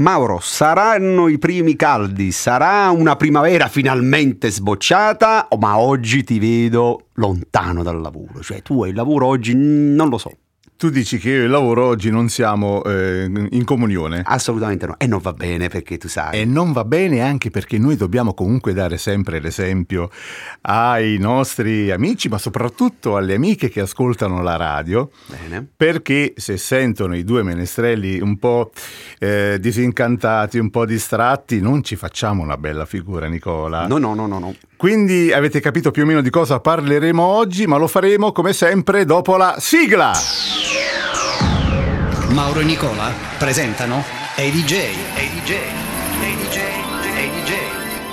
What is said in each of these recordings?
Mauro, saranno i primi caldi, sarà una primavera finalmente sbocciata, ma oggi ti vedo lontano dal lavoro, cioè tu hai il lavoro oggi, non lo so. Tu dici che io e il lavoro oggi non siamo eh, in comunione? Assolutamente no, e non va bene perché tu sai. E non va bene anche perché noi dobbiamo comunque dare sempre l'esempio ai nostri amici, ma soprattutto alle amiche che ascoltano la radio. Bene. Perché se sentono i due menestrelli un po' eh, disincantati, un po' distratti, non ci facciamo una bella figura, Nicola. No, no, no, no, no. Quindi avete capito più o meno di cosa parleremo oggi, ma lo faremo come sempre dopo la sigla. Mauro e Nicola presentano Hey DJ, Hey DJ, Hey DJ, Hey DJ,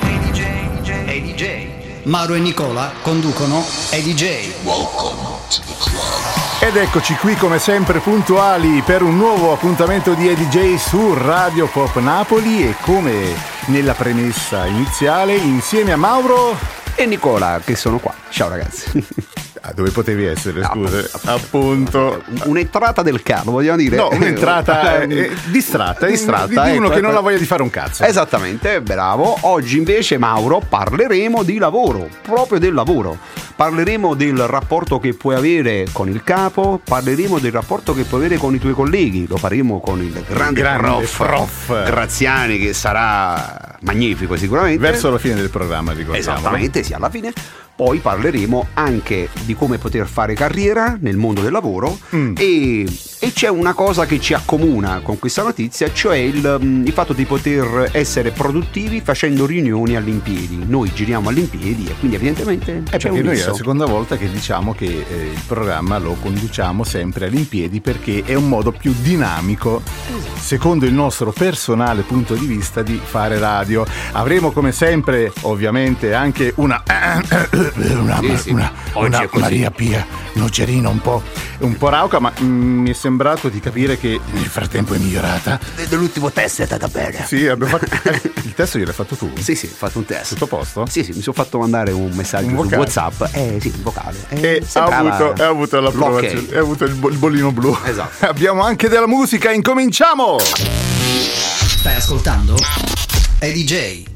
Hey DJ, Hey DJ. Mauro e Nicola conducono Hey DJ. Ed eccoci qui come sempre puntuali per un nuovo appuntamento di EDJ su Radio Pop Napoli e come nella premessa iniziale insieme a Mauro E Nicola, che sono qua. Ciao ragazzi. Ah, dove potevi essere, scusa? appunto. Appunto. Un'entrata del carro, vogliamo dire. No, un'entrata eh, distratta, Distratta, di, di uno ecco, che non ha voglia di fare un cazzo. Esattamente, bravo. Oggi invece, Mauro, parleremo di lavoro, proprio del lavoro. Parleremo del rapporto che puoi avere con il capo, parleremo del rapporto che puoi avere con i tuoi colleghi, lo faremo con il grande, grande prof, prof. Graziani che sarà magnifico sicuramente. Verso la fine del programma, ricordiamo. Esattamente, sì, alla fine. Poi parleremo anche di come poter fare carriera nel mondo del lavoro Mm. e, e c'è una cosa che ci accomuna con questa notizia, cioè il, mm, il fatto di poter essere produttivi facendo riunioni all'impiedi. Noi giriamo all'impiedi e quindi evidentemente Eh, c'è perché noi è la seconda volta che diciamo che eh, il programma lo conduciamo sempre all'impiedi perché è un modo più dinamico, secondo il nostro personale punto di vista, di fare radio. Avremo come sempre, ovviamente, anche una, una, Sì, sì. una- una è. Maria Pia Nocerina un po', un po' rauca, ma mm, mi è sembrato di capire che nel frattempo è migliorata. Dell'ultimo test è andata bene. Sì, abbiamo fatto, eh, il testo gliel'hai fatto tu? Sì, sì, ho fatto un test. Tutto a posto? Sì, sì, mi sono fatto mandare un messaggio Un su. WhatsApp. Eh sì, un vocale. Eh, E ha avuto, ha avuto l'approvazione, ha avuto il, bo- il bollino blu. Esatto. Abbiamo anche della musica, incominciamo! Stai ascoltando Hey DJ.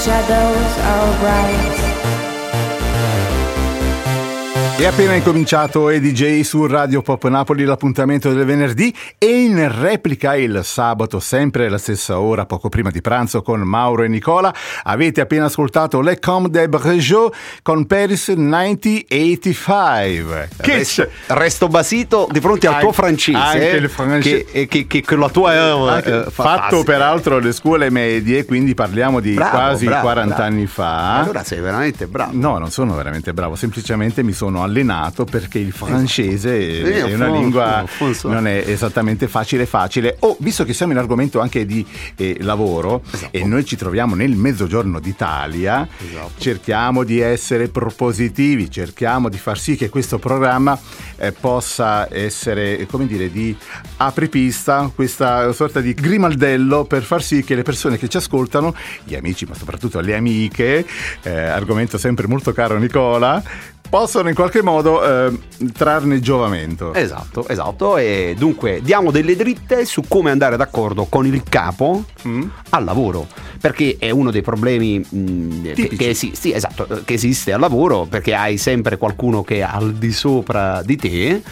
shadows are bright. È appena incominciato EDJ su Radio Pop Napoli l'appuntamento del venerdì e in replica il sabato sempre alla stessa ora, poco prima di pranzo con Mauro e Nicola. Avete appena ascoltato Le Com de Bregeau con Paris 1985. Che resto, c'è? resto basito di fronte al tuo francese. eh, francese. Che, che, che, che la tua è Anche eh, fatto peraltro alle scuole medie, quindi parliamo di Bravo, quasi bravo, 40 bravo. anni fa. Allora sei veramente bravo. No, non sono veramente bravo, semplicemente mi sono allenato perché il francese Eh, è una lingua non è esattamente facile facile. Oh, visto che siamo in argomento anche di eh, lavoro Esatto. e noi ci troviamo nel mezzogiorno d'Italia, Esatto. cerchiamo di essere propositivi, cerchiamo di far sì che questo programma eh, possa essere, come dire, di apripista, questa sorta di grimaldello per far sì che le persone che ci ascoltano, gli amici ma soprattutto le amiche, eh, argomento sempre molto caro a Nicola, possono in qualche modo eh, trarne giovamento. Esatto, esatto. E dunque diamo delle dritte su come andare d'accordo con il capo Mm? al lavoro. Perché è uno dei problemi mh, Tipici. che, esi- sì, esatto, eh, che esiste al lavoro, perché hai sempre qualcuno che è al di sopra di te.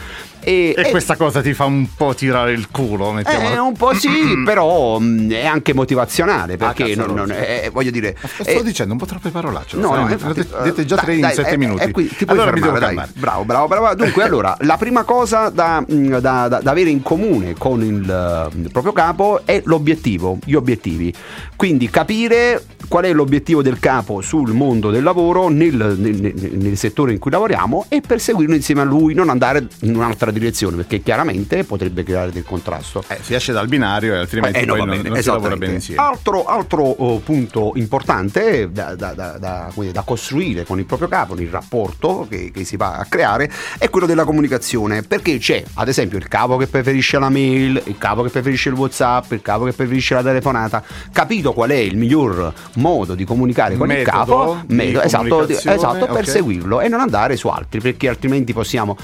E, E e- questa cosa ti fa un po' tirare il culo, mettiamola eh, un po' sì, però mh, è anche motivazionale perché cazzo, non, non- eh, voglio dire. Sto eh, dicendo un po' troppe parolacce. No, sai? no, infatti, avete- dette già dai, tre in dai, sette eh, minuti. eh, qui ti puoi allora fermare, dai. calmare. Bravo, bravo, bravo. Dunque, allora, la prima cosa da, mh, da- da- da avere in comune con il, eh, il proprio capo è l'obiettivo, gli obiettivi. Quindi capire qual è l'obiettivo del capo sul mondo del lavoro, nel, nel- nel- nel settore in cui lavoriamo e perseguirlo insieme a lui, non andare in un'altra direzione, perché chiaramente potrebbe creare del contrasto. Eh, si esce dal binario e altrimenti Eh, no, poi va non, bene, non si lavora bene insieme. Altro, altro, oh, punto importante da, da- da- da- costruire con il proprio capo, il rapporto che, che si va a creare, è quello della comunicazione. Perché c'è, ad esempio, il capo che preferisce la mail, il capo che preferisce il WhatsApp, il capo che preferisce la telefonata. Capito qual è il miglior modo di comunicare con il Metodo capo? di Metodo, esatto, esatto, per ok. seguirlo e non andare su altri, perché altrimenti possiamo.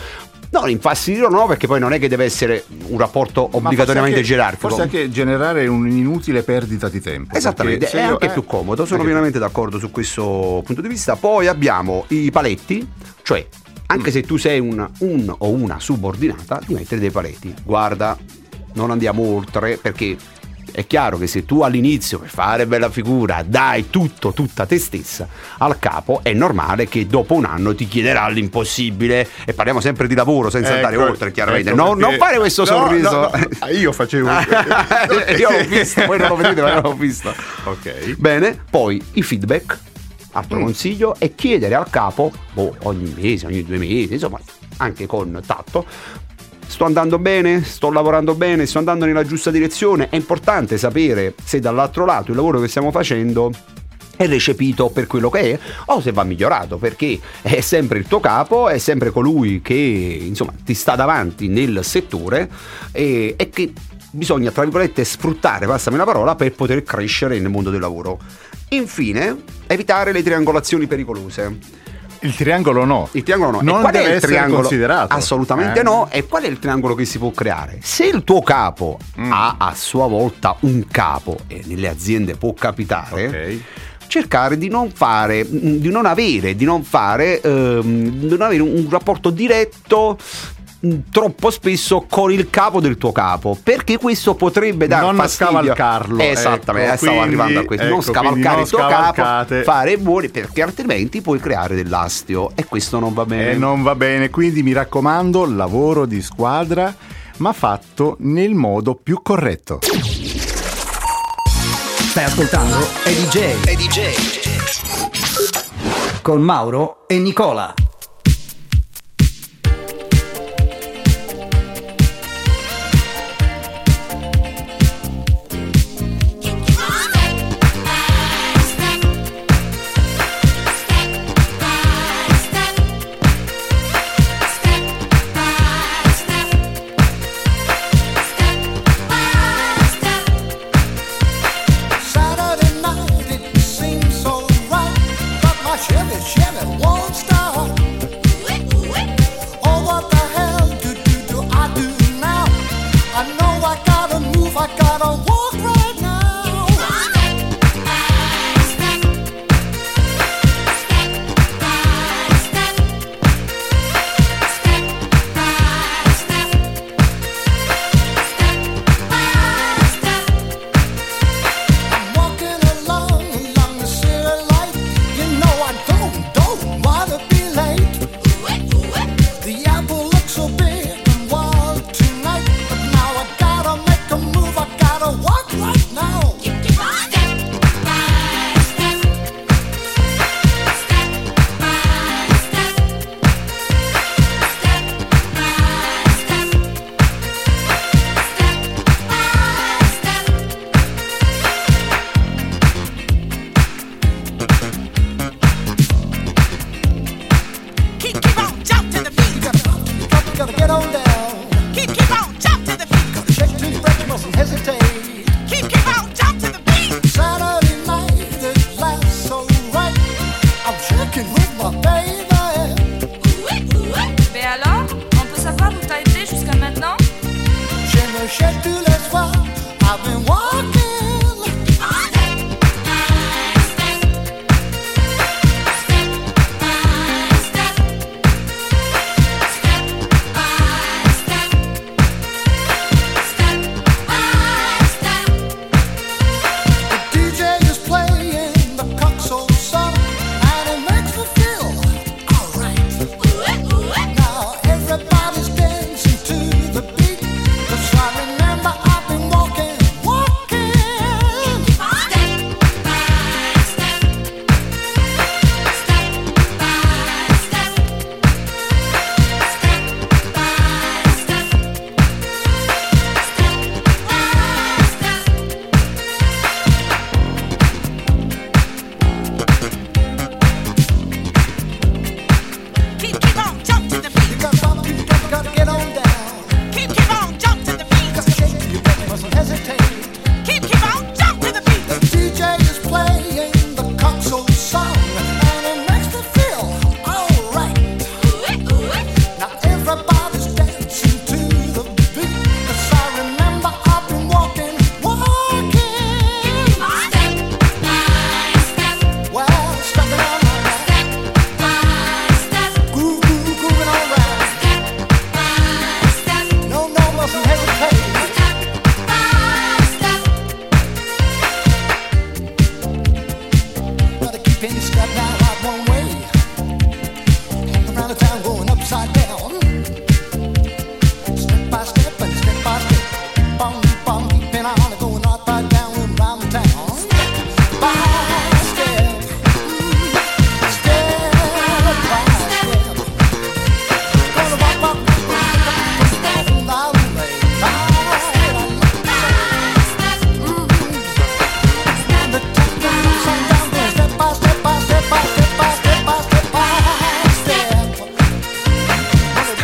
No, infastidirlo no, perché poi non è che deve essere un rapporto obbligatoriamente forse anche- gerarchico. Forse anche generare un'inutile perdita di tempo. Esattamente, è anche eh, più comodo, sono pienamente d'accordo su questo punto di vista. Poi abbiamo i paletti, cioè anche se tu sei un, un o una subordinata, di mettere dei paletti. Guarda, non andiamo oltre perché è chiaro che se tu all'inizio per fare bella figura dai tutto, tutta te stessa al capo, è normale che dopo un anno ti chiederà l'impossibile e parliamo sempre di lavoro senza andare Ecco, oltre, chiaramente. ecco No, non fare questo No, sorriso. no, io facevo. Io l'ho visto, voi non lo vedete, ma l'ho visto. ok. Bene, poi i feedback. Altro consiglio è chiedere al capo, boh, ogni mese, ogni due mesi, insomma, anche con tatto. Sto andando bene? Sto lavorando bene? Sto andando nella giusta direzione? È importante sapere se dall'altro lato il lavoro che stiamo facendo è recepito per quello che è o se va migliorato perché è sempre il tuo capo, è sempre colui che insomma ti sta davanti nel settore e, e che bisogna tra virgolette sfruttare, passami la parola, per poter crescere nel mondo del lavoro. Infine, evitare le triangolazioni pericolose. Il triangolo no. Il triangolo no. Non deve essere triangolo? considerato. Assolutamente Eh. no. E qual è il triangolo che si può creare? Se il tuo capo Mm. ha a sua volta un capo, e nelle aziende può capitare, Ok. cercare di non fare, mm, di non avere, di non fare, ehm, di non avere un rapporto diretto troppo spesso con il capo del tuo capo perché questo potrebbe dare Non fastidio scavalcarlo, esattamente ecco, stavo quindi- arrivando a questo non ecco, quindi scavalcare non il tuo capo fare buoni perché altrimenti puoi creare dell'astio e questo non va bene E non va bene, quindi mi raccomando, lavoro di squadra, ma fatto nel modo più corretto. Stai ascoltando EDJ EDJ. con Mauro e Nicola.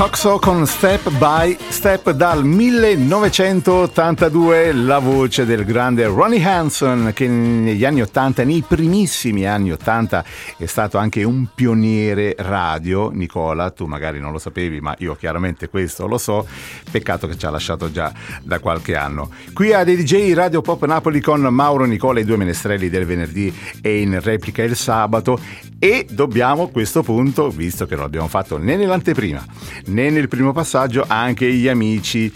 Cup Coxo con Step by Step dal 1982, la voce del grande Ronnie Hanson che negli anni 80, nei primissimi anni 80 è stato anche un pioniere radio. Nicola, tu magari non lo sapevi, ma io chiaramente questo lo so. Peccato che ci ha lasciato già da qualche anno. Qui a DJ Radio Pop Napoli con Mauro Nicola, i due menestrelli del venerdì e in replica il sabato. E dobbiamo a questo punto, visto che non l'abbiamo fatto né nell'anteprima né nel primo passaggio, anche gli amici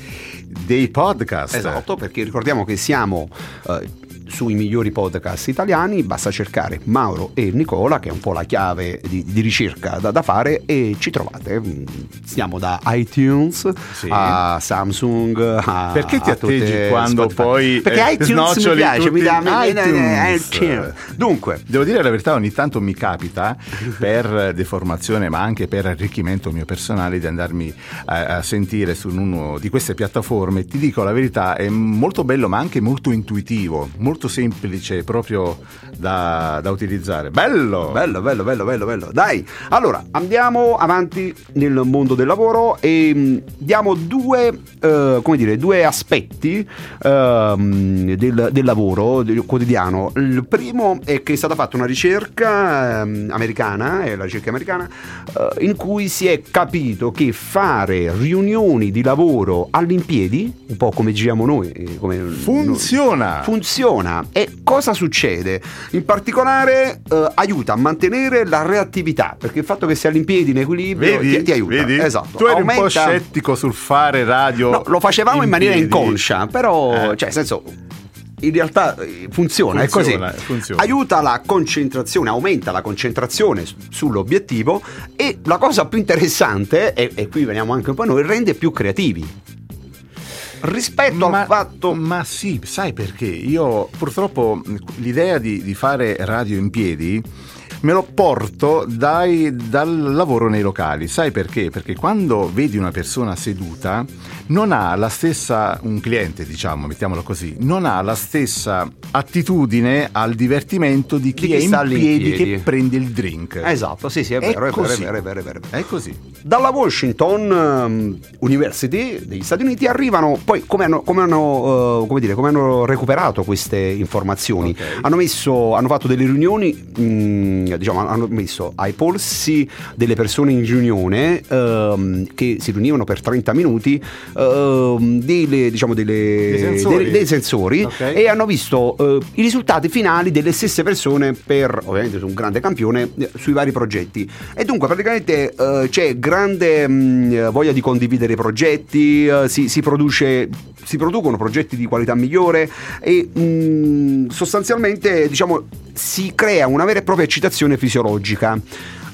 dei podcast. Esatto, perché ricordiamo che siamo eh, sui migliori podcast italiani, basta cercare Mauro e Nicola, che è un po' la chiave di, di ricerca da, da fare, e ci trovate. Mm, Siamo da iTunes Sì. a Samsung. A, Perché ti atteggi quando Spotify. poi, Perché eh, iTunes mi piace, mi dà iTunes. iTunes. Dunque, Devo dire la verità, ogni tanto mi capita per deformazione, ma anche per arricchimento mio personale, di andarmi a, a sentire su uno di queste piattaforme. Ti dico la verità, è molto bello, ma anche molto intuitivo, molto semplice proprio da, da utilizzare. Bello! Bello, bello, bello, bello, bello. Dai, allora andiamo avanti nel mondo del lavoro e mh, diamo due, eh, come dire, due aspetti ehm, del, del lavoro del quotidiano. Il primo è che è stata fatta una ricerca ehm, americana, è la ricerca americana, eh, in cui si è capito che fare riunioni di lavoro all'impiedi, un po' come giriamo noi, eh, come Funziona! funziona e cosa succede? In particolare eh, aiuta a mantenere la reattività perché il fatto che sia all'impiedi in equilibrio Vedi? ti, ti aiuta. Vedi? Esatto. Tu eri un po' Aumenta- scettico sul fare radio. No, lo facevamo in, maniera piedi. inconscia, però, Eh. cioè, nel senso. In realtà eh, funziona, è Funziona, così. funziona. Aiuta la concentrazione, aumenta la concentrazione sull'obiettivo e la cosa più interessante, e, e qui veniamo anche un po' noi, rende più creativi. Rispetto ma, al fatto... ma sì, sai perché? Io purtroppo l'idea di, di fare radio in piedi me lo porto dai- dal lavoro nei locali. Sai perché? Perché quando vedi una persona seduta non ha la stessa, un cliente diciamo, mettiamolo così, non ha la stessa attitudine al divertimento di chi, Di chi è in piedi, piedi. che prende il drink. Esatto, sì, sì, è vero, è, vero, è così. vero, è vero, è vero, è vero. È così. Dalla Washington ehm, University degli Stati Uniti arrivano poi come hanno, come hanno, eh, come dire, come hanno recuperato queste informazioni. Ok. Hanno, messo, hanno fatto delle riunioni, mh, diciamo, hanno messo ai polsi delle persone in riunione ehm, che si riunivano per 30 minuti ehm, delle, diciamo, delle, Dei sensori. dei- dei sensori Ok. e hanno visto eh, i risultati finali delle stesse persone per ovviamente su un grande campione eh, sui vari progetti e dunque praticamente eh, c'è grande mh, voglia di condividere i progetti eh, si, si produce si producono progetti di qualità migliore e mh, sostanzialmente diciamo si crea una vera e propria eccitazione fisiologica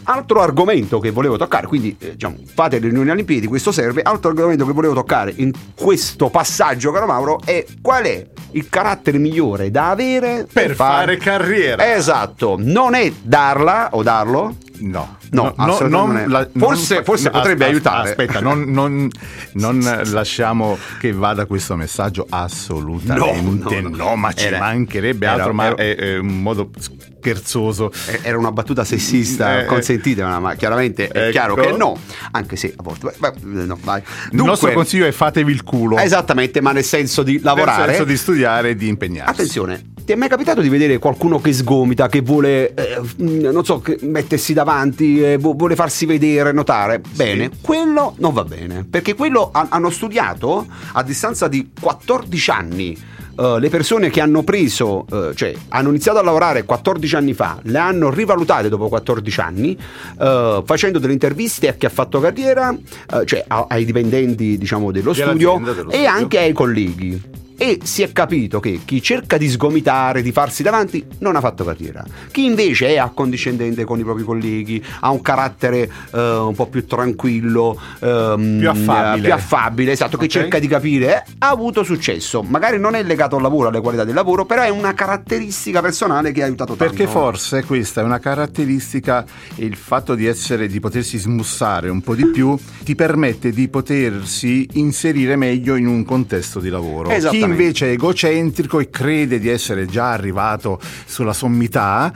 Altro argomento che volevo toccare, quindi eh, diciamo, fate le riunioni Olimpiadi, questo serve. Altro argomento che volevo toccare in questo passaggio, caro Mauro, è qual è il carattere migliore da avere Per fare carriera. Esatto, non è darla o darlo. No, No, assolutamente non è. Forse- forse potrebbe as- aiutare. Aspetta, non, non- non lasciamo che vada questo messaggio assolutamente. No, No, no, no. ma ci Era- mancherebbe era- altro, ma era- è, è un modo scherzoso. Eh, Era una battuta sessista, Eh, consentitemela, ma chiaramente è ecco. chiaro che no, anche se a volte. beh, no, vai. Il nostro consiglio è fatevi il culo. Esattamente, ma nel senso di Nel lavorare. senso di studiare e di impegnarsi. Attenzione, ti è mai capitato di vedere qualcuno che sgomita, che vuole, eh, non so, mettersi davanti, eh, vu- vuole farsi vedere, notare? Bene, quello non va bene, perché quello ha- hanno studiato a distanza di 14 anni. eh, le persone che hanno preso, eh, cioè hanno iniziato a lavorare 14 anni fa, le hanno rivalutate dopo 14 anni, eh, facendo delle interviste a chi ha fatto carriera, cioè a- ai dipendenti diciamo, dello studio dello e studio. anche ai colleghi. E si è capito che chi cerca di sgomitare, di farsi davanti, non ha fatto carriera. Chi invece è accondiscendente con i propri colleghi, ha un carattere eh, un po' più tranquillo, ehm, Più affabile. più affabile, esatto, che Ok. cerca di capire, eh, ha avuto successo. Magari non è legato al lavoro, alle qualità del lavoro, però è una caratteristica personale che ha aiutato tanto. Perché forse questa è una caratteristica, il fatto di essere, di potersi smussare un po' di più, ti permette di potersi inserire meglio in un contesto di lavoro. Chi. Invece è egocentrico e crede di essere già arrivato sulla sommità,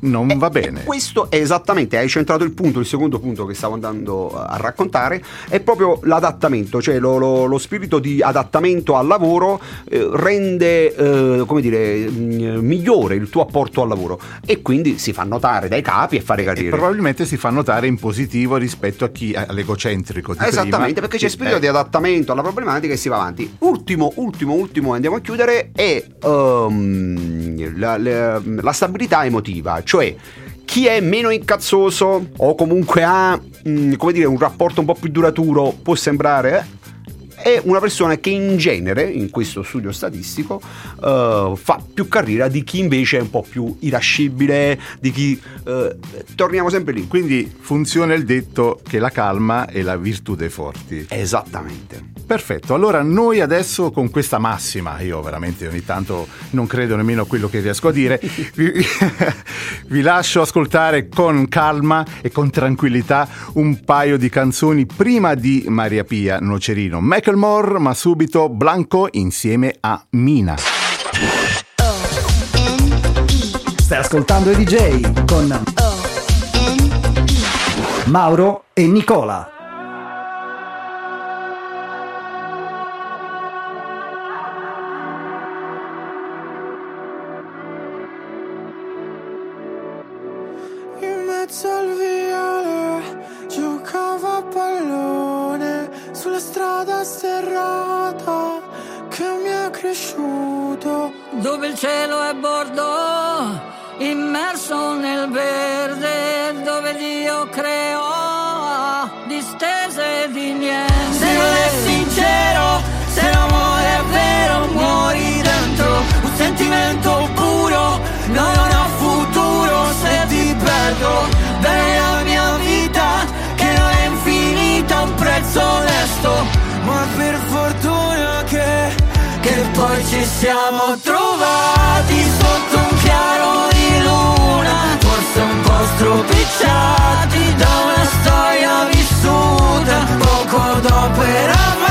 non va bene. Questo è esattamente, hai centrato il punto, il secondo punto che stavo andando a raccontare, è proprio l'adattamento, cioè lo, lo- lo spirito di adattamento al lavoro eh, rende, eh, come dire, mh, migliore il tuo apporto al lavoro e quindi si fa notare dai capi e fare E carriera. probabilmente si fa notare in positivo rispetto a chi all'egocentrico di Esattamente, prima, perché c'è che- spirito eh, di adattamento alla problematica e si va avanti. Ultimo, ultimo, ultimo, andiamo a chiudere, è ehm, la, la- la stabilità emotiva, cioè chi è meno incazzoso o comunque ha, mm, come dire, un rapporto un po' più duraturo, può sembrare... eh, è una persona che in genere, in questo studio statistico, eh, fa più carriera di chi invece è un po' più irascibile, di chi... eh, torniamo sempre lì. Quindi funziona il detto che la calma è la virtù dei forti. Esattamente. Perfetto, allora noi adesso con questa massima, io veramente ogni tanto non credo nemmeno a quello che riesco a dire, vi, vi lascio ascoltare con calma e con tranquillità un paio di canzoni prima di Maria Pia Nocerino Macklemore, ma subito Blanco insieme a Mina. Stai ascoltando i DJ con Mauro e Nicola. Ma per fortuna che, che poi ci siamo trovati sotto un chiaro di luna Forse un po' stropicciati da una storia vissuta Poco dopo eravamo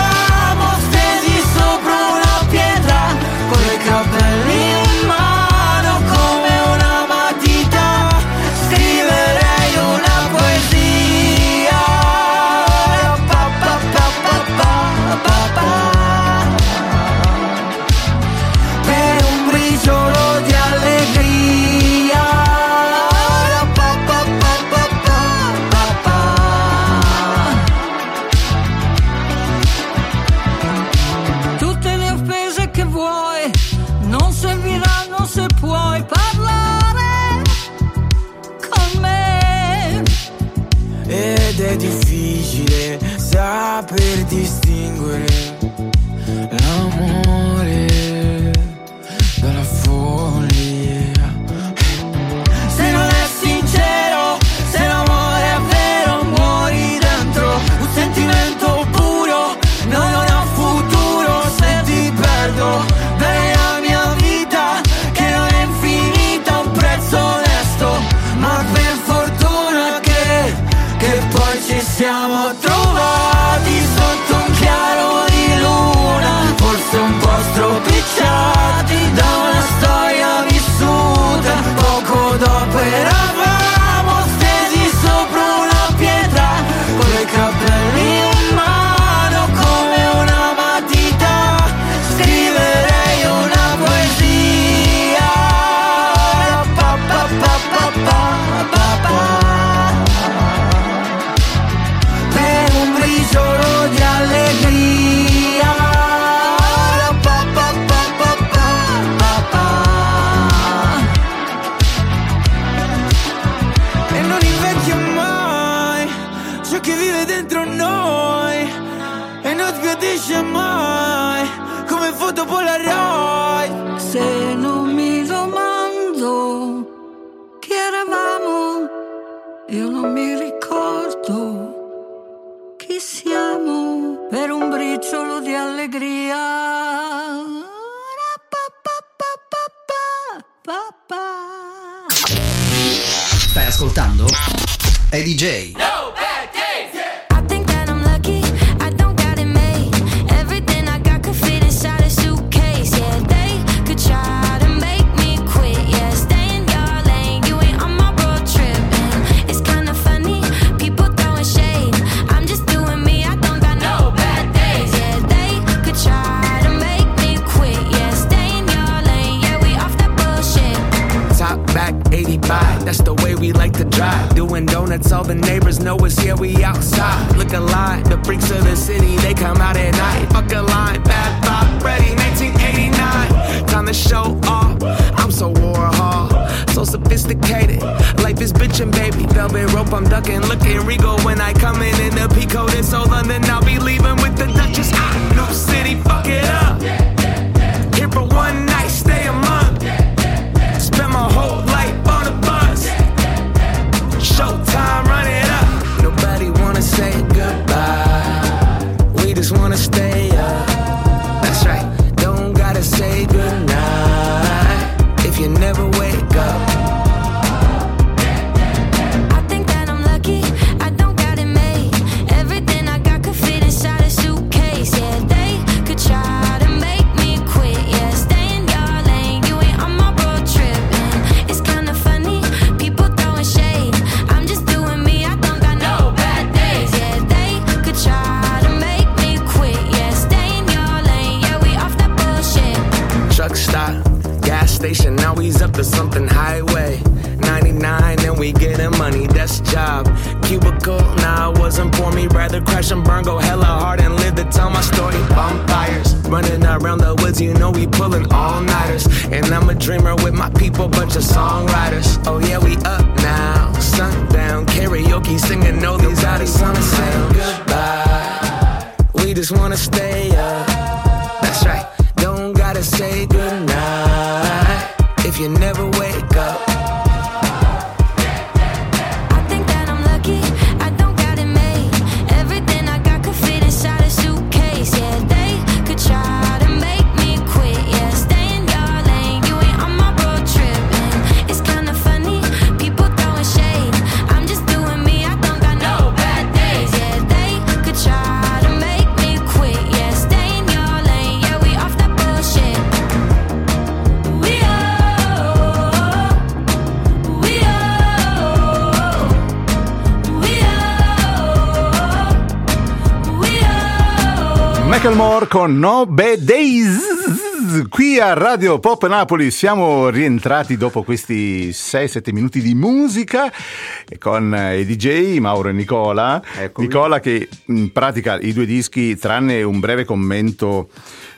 doing donuts. All the neighbors know us, yeah, we outside. Look alive, the freaks of the city, they come out at night. Fuck a line, bad vibe, ready, 1989. Time to show off. I'm so Warhol, so sophisticated. Life is bitchin', baby. Velvet rope, I'm ducking. Looking regal when I come in in the peacoat. It's so London, I'll be leaving with the Duchess. Ah, new city, fuck it up. Here for one job. Cubicle, nah, wasn't for me. Rather crash and burn, go hella hard and live to tell my story. Bonfires, running around the woods, you know we pulling all nighters. And I'm a dreamer with my people, bunch of songwriters. Oh yeah, we up now, sundown, karaoke singing. No, these out of summer saying goodbye. We just wanna stay up. That's right, don't gotta say goodnight if you never wake up. Macklemore con No Bad Days. Qui a Radio Pop Napoli siamo rientrati dopo questi 6-7 minuti di musica con i DJ Mauro e Nicola. Eccomi. Nicola che in pratica i due dischi, tranne un breve commento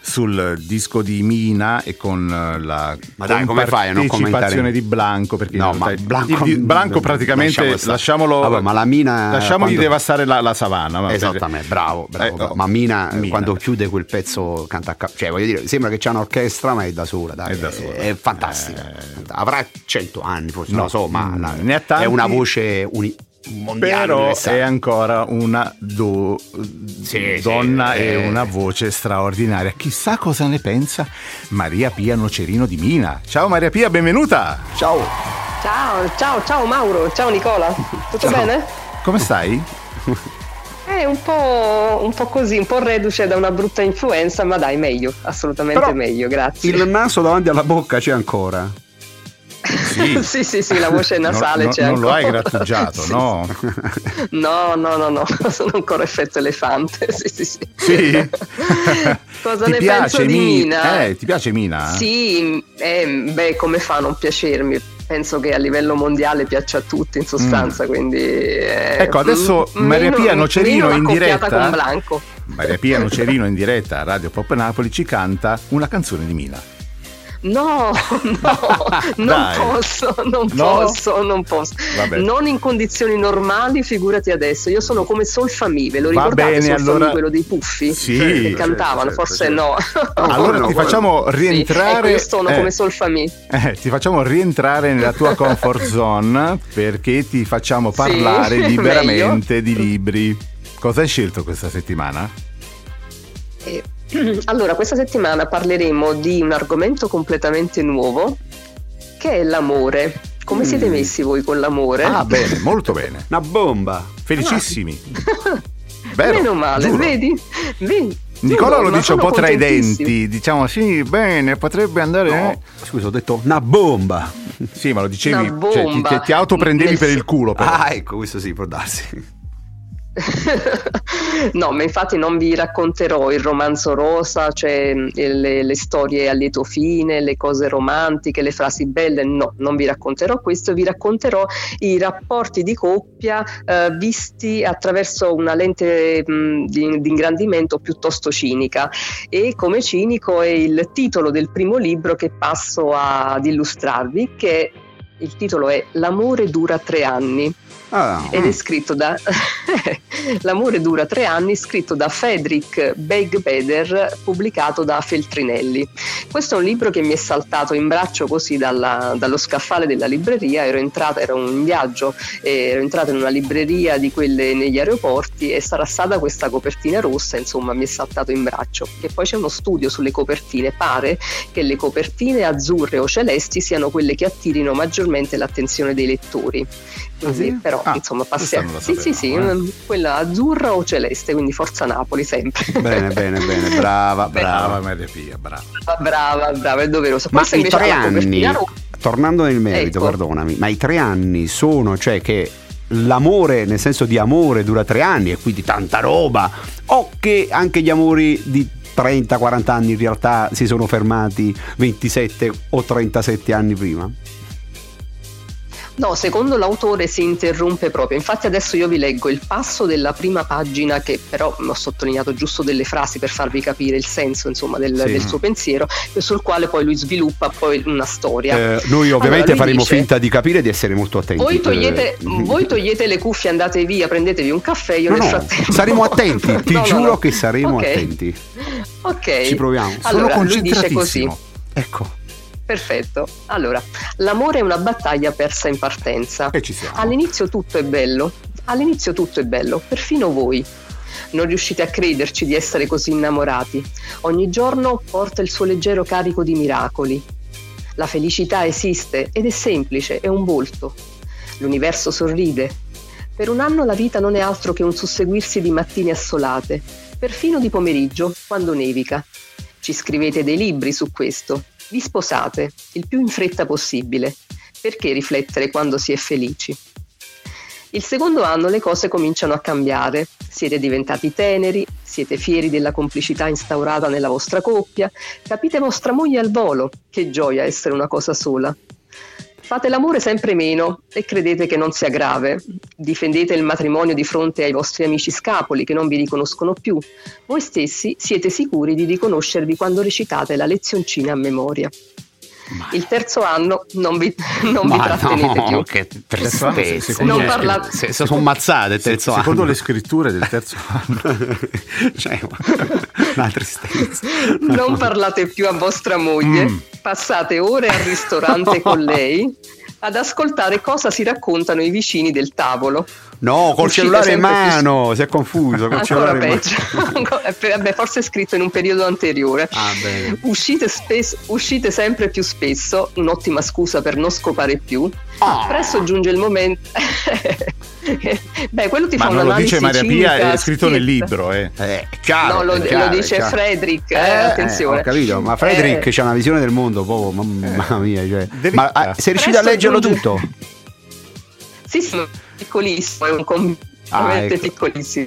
sul disco di Mina e con eh, la Ma dai, come fai a non commentare? di Blanco perché No, ma Blanco- il- Blanco praticamente Lasciamo lasciamolo Vabbè, ma la Mina lasciamogli quando- devastare la, la savana va, Esattamente, bravo, bravo. Eh, oh, ma Mina, Mina. quando chiude quel pezzo canta a. Cioè, voglio dire, sembra che c'è un'orchestra, ma è da sola, dai. È da sola. È fantastica. Avrà 100 anni, forse, No, non lo so, ma mm, la- ne ha tanti. è una voce uni- mondiale. Però è ancora una do- Sì, donna sì, e eh. una voce straordinaria. Chissà cosa ne pensa Maria Pia Nocerino di Mina. Ciao Maria Pia, benvenuta. Ciao. Ciao, ciao, ciao Mauro, ciao Nicola, tutto bene? Come stai? È un po', un po' così, un po' reduce da una brutta influenza, ma dai, meglio, assolutamente Però meglio, grazie. Il naso davanti alla bocca c'è ancora. Sì. sì, sì, sì, la voce nasale No, no, c'è non lo hai ancora. grattugiato, Sì, no? No, no, no, no, sono ancora effetto elefante, sì, sì, sì. Sì. Cosa ti ne penso di Mi- Mina? Eh, ti piace Mina? Sì, eh, beh, come fa a non piacermi? Penso che a livello mondiale piaccia a tutti in sostanza, quindi... eh, Ecco, adesso m- Maria meno- Pia Nocerino in diretta. Maria Pia Nocerino in diretta a Radio Pop Napoli ci canta una canzone di Mina. No, no, non posso, non No? posso, non posso. Vabbè. Non in condizioni normali, figurati adesso. Io sono come Solfami, ve lo Va ricordate bene, Solfami, allora- quello dei puffi? Sì. Che Certo, cantavano, certo, forse certo. no. Allora no, ti come facciamo Sì, rientrare. ecco, io sono eh, come Solfami. eh, ti facciamo rientrare nella tua comfort zone perché ti facciamo Sì, parlare meglio. liberamente di libri. Cosa hai scelto questa settimana? Eh, Allora, questa settimana parleremo di un argomento completamente nuovo, che è l'amore. Come siete Mm. messi voi con l'amore? Ah, bene, molto bene. Una bomba. Felicissimi. Vero, Meno male, giuro. vedi? Vedi? Nicola lo dice un po' tra i denti, diciamo sì, bene, potrebbe andare. eh. No, scusa, ho detto una bomba. Sì, ma lo dicevi, Una cioè, ti, bomba. ti- ti autoprendevi Nel per il culo. Però. Ah, ecco, questo sì, può darsi. no, ma infatti non vi racconterò il romanzo rosa, cioè mh, le, le storie a lieto fine, le cose romantiche, le frasi belle, no, non vi racconterò questo, vi racconterò i rapporti di coppia eh, visti attraverso una lente mh, di, di ingrandimento piuttosto cinica. E come cinico è il titolo del primo libro che passo ad illustrarvi, che il titolo è L'amore dura tre anni Ah, ed è scritto da L'amore dura tre anni, scritto da Frederick Beigbeder, pubblicato da Feltrinelli. Questo è un libro che mi è saltato in braccio così dalla- dallo scaffale della libreria, ero entrata, ero in viaggio, eh, ero entrata in una libreria di quelle negli aeroporti e sarà stata questa copertina rossa, insomma mi è saltato in braccio. E poi c'è uno studio sulle copertine, pare che le copertine azzurre o celesti siano quelle che attirino maggiormente l'attenzione dei lettori. Quindi, sì? però Ah, insomma passiamo. Sì, sì, sì, sapevamo, mm, quella azzurra o celeste, quindi forza Napoli sempre. bene, bene, bene, brava, Brava. Maria Pia, brava. brava, brava, è doveroso. Ma Questa i tre anni, tornando nel merito, Ecco. perdonami, ma i tre anni sono, cioè che l'amore nel senso di amore dura tre anni e quindi tanta roba, o che anche gli amori di 30-40 anni in realtà si sono fermati 27 o 37 anni prima? No, secondo l'autore si interrompe proprio. Infatti adesso io vi leggo il passo della prima pagina che però ho sottolineato giusto delle frasi per farvi capire il senso insomma, del, Sì. del suo pensiero, sul quale poi lui sviluppa poi una storia. Eh, noi ovviamente Allora, faremo dice- finta di capire e di essere molto attenti. Voi togliete, Eh, voi togliete le cuffie, andate via, prendetevi un caffè, io No, nel no, frattempo... saremo attenti, ti No, giuro no. che saremo Ok. attenti. Ok. Ci proviamo. Allora, Sono lui dice così. Ecco. Perfetto. Allora, l'amore è una battaglia persa in partenza. E ci siamo. All'inizio tutto è bello, all'inizio tutto è bello, perfino voi. Non riuscite a crederci di essere così innamorati. Ogni giorno porta il suo leggero carico di miracoli. La felicità esiste ed è semplice, è un volto. L'universo sorride. Per un anno la vita non è altro che un susseguirsi di mattine assolate, perfino di pomeriggio, quando nevica. Ci scrivete dei libri su questo. Vi sposate il più in fretta possibile. Perché riflettere quando si è felici? Il secondo anno le cose cominciano a cambiare. Siete diventati teneri, siete fieri della complicità instaurata nella vostra coppia, capite vostra moglie al volo, che gioia essere una cosa sola. Fate l'amore sempre meno e credete che non sia grave. Difendete il matrimonio di fronte ai vostri amici scapoli che non vi riconoscono più. Voi stessi siete sicuri di riconoscervi quando recitate la lezioncina a memoria. Il terzo anno non vi, non vi trattenete no, più. che Terzo anno, tristezza. secondo Non me- parla- Se- se sono mazzate il terzo Secondo anno. le scritture del terzo anno. cioè, una tristezza. Non parlate più a vostra moglie, Mm. passate ore al ristorante con lei ad ascoltare cosa si raccontano i vicini del tavolo. No, col cellulare in sempre più- mano, si è confuso. Col Ancora mano. peggio, eh, vabbè, forse è scritto in un periodo anteriore. Ah. Uscite, spes- uscite sempre più spesso, un'ottima scusa per non scopare più. Ah. Presto giunge il momento. Beh, quello ti Ma fa non lo dice Maria Pia, è scritto nel libro. Eh. Eh, chiaro, No, lo, è lo chiaro, dice chiaro. Frederick, eh, Eh, attenzione. ho capito, ma Frederick Eh, c'ha una visione del mondo, proprio, mamma mia. Cioè. Dritta. Ma ah, sei riuscito a leggerlo tutto? Sì, sì, piccolissimo, è un commento Ah, veramente ecco. piccolissimo.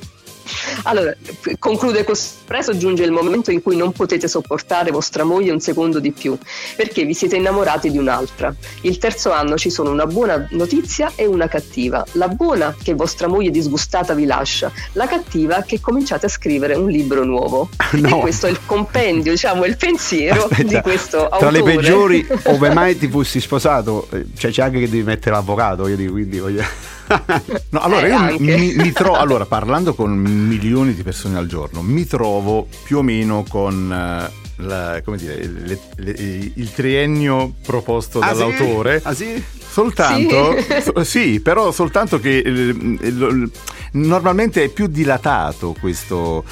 Allora, conclude così. Presto giunge il momento in cui non potete sopportare vostra moglie un secondo di più, perché vi siete innamorati di un'altra. Il terzo anno ci sono una buona notizia e una cattiva. La buona che vostra moglie disgustata vi lascia, la cattiva che cominciate a scrivere un libro nuovo. No. E questo è il compendio, diciamo, il pensiero Aspetta, di questo Tra le autore. peggiori, ove mai ti fossi sposato, eh, cioè c'è anche che devi mettere l'avvocato, io dico, quindi voglio... No, allora Eh, io mi, mi trovo, allora parlando con milioni di persone al giorno, mi trovo più o meno con eh, la- come dire, le- le- il triennio proposto Ah, sì? dall'autore. Ah sì? Soltanto, Sì. so- sì, però soltanto che eh, normalmente è più dilatato questo.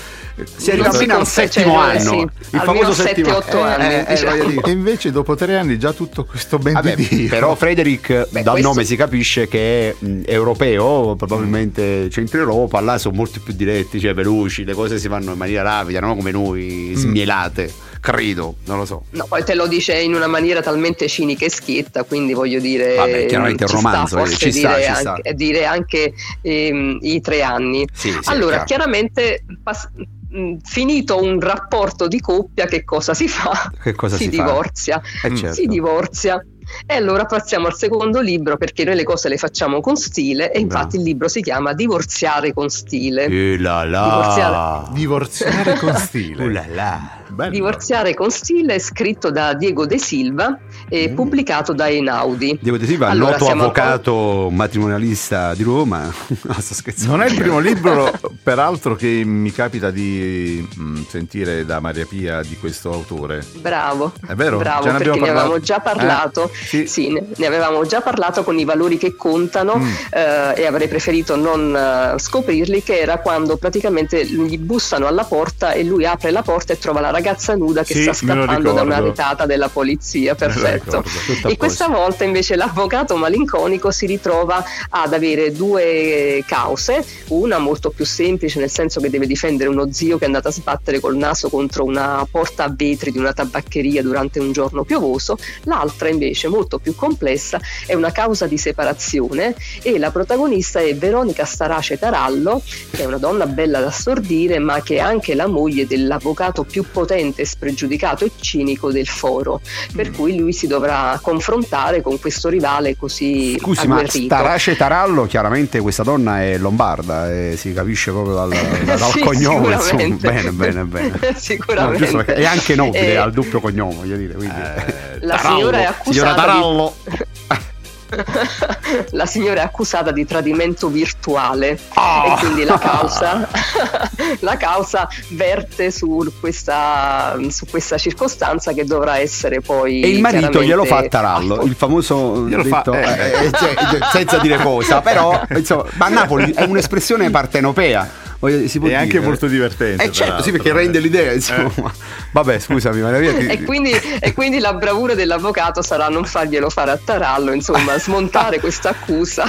Si arriva fino al settimo cioè, anno, sì, il famoso settimo otto anni, Eh, eh, diciamo. dire. E invece dopo tre anni già tutto questo ben Vabbè, di Dio. però Frederick Beh, dal questo- nome si capisce che è mh, europeo, probabilmente centro Europa, là sono molto più diretti, cioè veloci, le cose si fanno in maniera rapida, non come noi smielate, credo, non lo so. No, poi te lo dice in una maniera talmente cinica e schietta, quindi voglio dire. Vabbè, chiaramente è un ci sta romanzo, eh, forse ci sta, dire, ci sta. anche, dire anche ehm, i tre anni. Sì, sì, allora, chiaramente, pas- mh, finito un rapporto di coppia, che cosa si fa? Che cosa si fa? divorzia. Eh, certo. Si divorzia. E allora passiamo al secondo libro perché noi le cose le facciamo con stile e infatti il libro si chiama Divorziare con stile. Là là. Divorziare. Divorziare con stile. Uh. Bello. Divorziare con stile è scritto da Diego De Silva e Mm. pubblicato da Einaudi. Devo dire, va, Allora, noto avvocato matrimonialista di Roma. No, sto scherzando. Non è il primo libro, peraltro, che mi capita di mh, sentire da Maria Pia di questo autore. Bravo, È vero? bravo ne perché ne avevamo già parlato. Eh, sì. Sì, ne, ne avevamo già parlato con i valori che contano Mm. eh, e avrei preferito non eh, scoprirli, che era quando praticamente gli bussano alla porta e lui apre la porta e trova la ragazza nuda che Sì, sta scappando da una retata della polizia. Perfetto. E questa volta invece l'avvocato malinconico si ritrova ad avere due cause, una molto più semplice nel senso che deve difendere uno zio che è andato a sbattere col naso contro una porta a vetri di una tabaccheria durante un giorno piovoso, l'altra invece molto più complessa è una causa di separazione e la protagonista è Veronica Starace Tarallo, che è una donna bella da stordire ma che è anche la moglie dell'avvocato più potente, spregiudicato e cinico del foro, per Mm. cui lui si dovrà confrontare con questo rivale così Scusi, ma agguerrito. Starace Tarallo, chiaramente questa donna è lombarda, eh, si capisce proprio dal, dal Sì, cognome. Insomma. sicuramente. Bene, bene, bene. Sicuramente. No, è anche nobile, Eh, ha il doppio cognome, voglio dire. Quindi. La Tarallo, signora è signora accusata Tarallo. la signora è accusata di tradimento virtuale Ah! e quindi la causa, la causa verte su questa, su questa circostanza che dovrà essere poi E il marito glielo fa a Tarallo, il famoso Glielo fa- detto, eh. eh, eh, cioè, senza dire cosa, però insomma, ma a Napoli è un'espressione partenopea. Voglio- si può È anche molto divertente. Eh certo, sì, perché eh. rende l'idea, insomma. Vabbè, scusami, Maria Pia, ti- E quindi, e quindi la bravura dell'avvocato sarà non farglielo fare a Tarallo, insomma, smontare questa accusa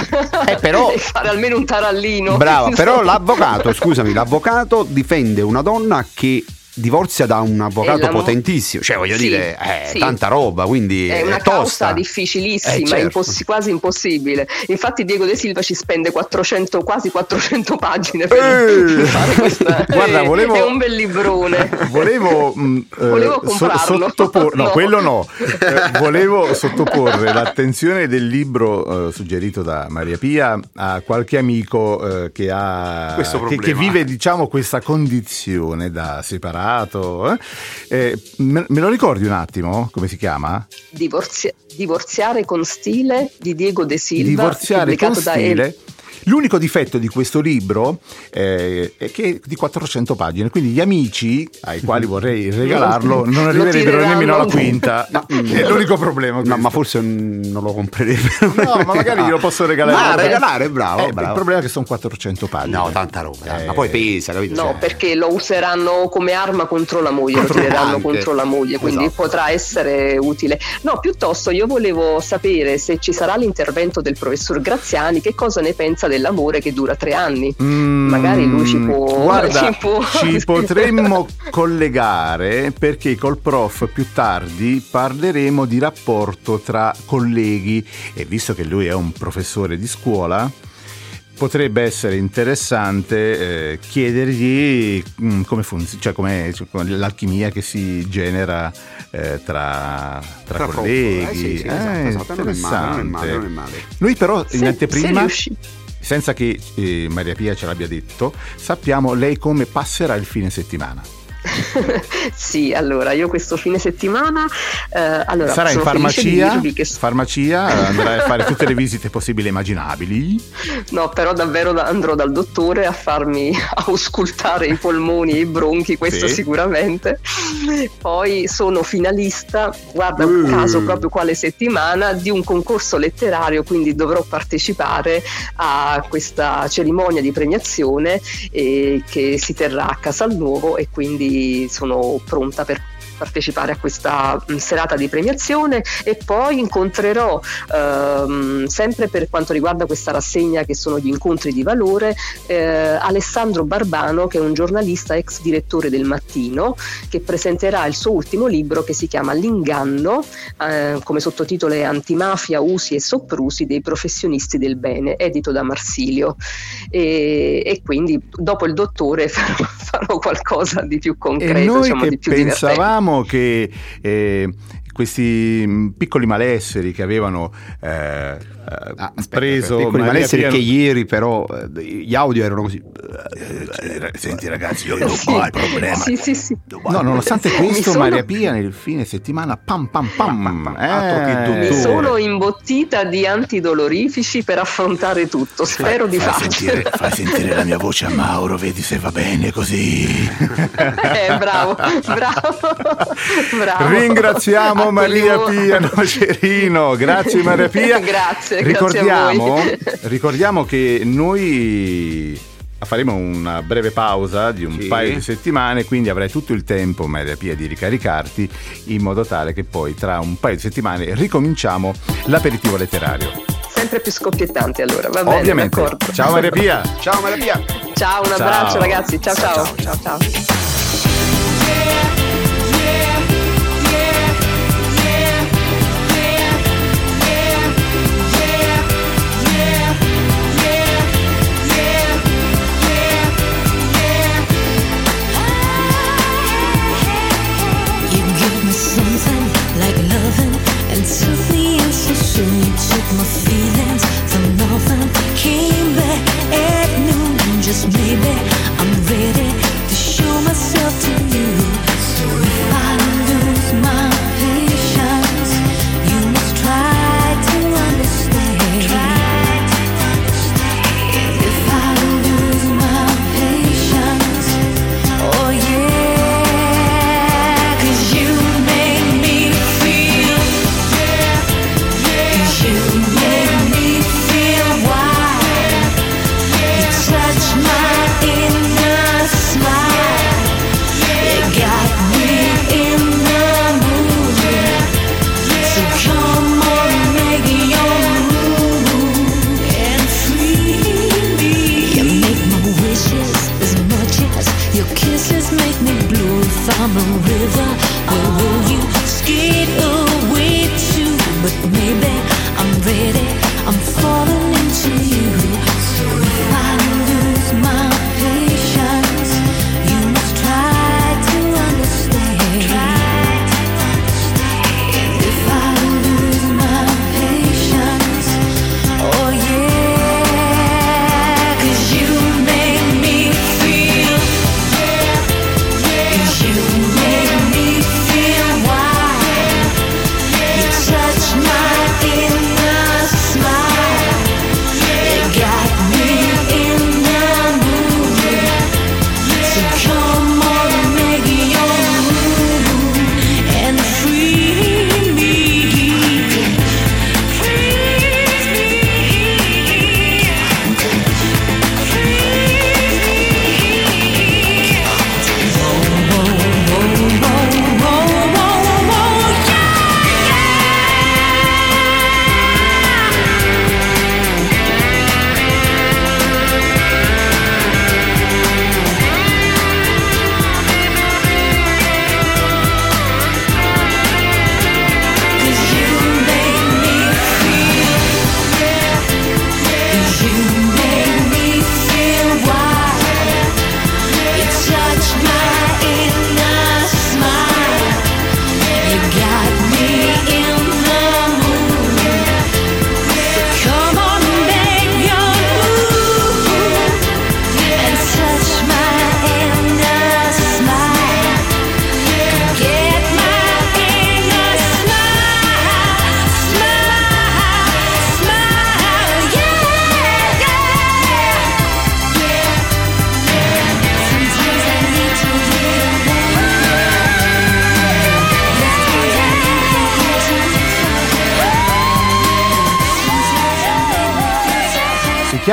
Eh, però- e fare almeno un tarallino. Brava, però l'avvocato, scusami, l'avvocato difende una donna che divorzia da un avvocato E mo- potentissimo, cioè voglio Sì, dire, è sì. tanta roba, quindi È una tosta. causa difficilissima, Eh, certo. impossi- quasi impossibile. Infatti Diego De Silva ci spende 400, quasi 400 pagine per Eh! fare questa. Guarda, è, volevo- è un bel librone. Volevo, mh, eh, Volevo so- comprarlo. sottoporre, no, No. quello no. Eh, volevo sottoporre l'attenzione del libro eh, suggerito da Maria Pia a qualche amico eh, che, ha, che, che vive diciamo questa condizione da separato. Eh. Eh, me, me lo ricordi un attimo come si chiama? Divorzia- divorziare con stile di Diego De Silva. Divorziare con pubblicato da stile. El- L'unico difetto di questo libro eh, è che è di 400 pagine, quindi gli amici ai quali vorrei regalarlo non arriverebbero nemmeno alla quinta. è l'unico problema. No, ma forse non lo comprerebbero. No, ma magari glielo posso regalare. Vabbè. regalare, bravo, Eh, bravo. Il problema è che sono 400 pagine. No, tanta roba, Eh, ma poi pesa, capito? No, Cioè, perché lo useranno come arma contro la moglie, Contro- lo tireranno contro la moglie, quindi Esatto. potrà essere utile. No, piuttosto io volevo sapere se ci sarà l'intervento del professor Graziani, che cosa ne pensa dell'amore che dura tre anni. Mm, Magari lui ci può... Guarda, ci può- ci potremmo collegare perché col prof più tardi parleremo di rapporto tra colleghi e visto che lui è un professore di scuola potrebbe essere interessante eh, chiedergli mm, come funziona, cioè com'è cioè, come l'alchimia che si genera eh, tra, tra Tra prof, colleghi. eh, sì, sì, esatto, Eh, esatto, non è male, non è male, non è male. Noi però Se- in se anteprima riusci- senza che eh, Maria Pia ce l'abbia detto, sappiamo lei come passerà il fine settimana. Sì, allora io questo fine settimana eh, allora, Sarà in farmacia, che farmacia, andrà a fare tutte le visite possibili e immaginabili. No, però davvero da- andrò dal dottore a farmi auscultare i polmoni e i bronchi, questo Sì. sicuramente. Poi sono finalista, guarda un Mm. caso proprio quale settimana, di un concorso letterario, quindi dovrò partecipare a questa cerimonia di premiazione eh, che si terrà a Casalnuovo e quindi sono pronta per partecipare a questa mh, serata di premiazione e poi incontrerò ehm, sempre per quanto riguarda questa rassegna che sono gli incontri di valore eh, Alessandro Barbano che è un giornalista ex direttore del Mattino che presenterà il suo ultimo libro che si chiama L'inganno eh, come sottotitolo è Antimafia, usi e soprusi dei professionisti del bene edito da Marsilio e, e quindi dopo il dottore farò, farò qualcosa di più concreto e noi diciamo, che di più divertente. Pensavamo che eh, questi mh, piccoli malesseri che avevano eh, eh, Ah, aspetta, preso piccoli Maria malesseri Pia- che ieri però eh, gli audio erano così. Eh, senti ragazzi io non sì. ho il problema Sì, sì, sì. No, nonostante questo, sono- Maria Pia nel fine settimana pam pam pam. Altro che Eh. Mi sono imbottita di antidolorifici per affrontare tutto, spero di fai farcela. sentire, fai sentire la mia voce a Mauro, vedi se va bene così. Eh, bravo, bravo, bravo. Ringraziamo A Maria Pia Nocerino, grazie Maria Pia. Grazie, ricordiamo, grazie a voi. ricordiamo che noi faremo una breve pausa di un Sì. paio di settimane, quindi avrai tutto il tempo, Maria Pia, di ricaricarti in modo tale che poi tra un paio di settimane ricominciamo l'aperitivo letterario. Sempre più scoppiettante allora, va bene, Ovviamente. d'accordo. Ciao Maria Pia. Ciao Maria Pia! Ciao, un Ciao. abbraccio ragazzi, ciao Ciao, ciao. ciao, ciao, ciao. Nothing, came back at noon. Just maybe I'm ready to show myself to you.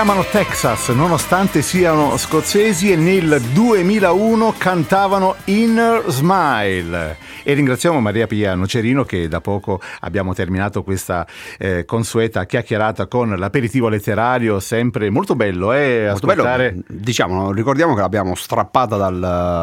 Chiamano Texas, nonostante siano scozzesi e nel 2001 cantavano Inner Smile. E ringraziamo Maria Pia Nocerino che da poco abbiamo terminato questa eh, consueta chiacchierata con l'aperitivo letterario, sempre molto bello, eh, Molto bello, diciamo, ricordiamo che l'abbiamo strappata dal,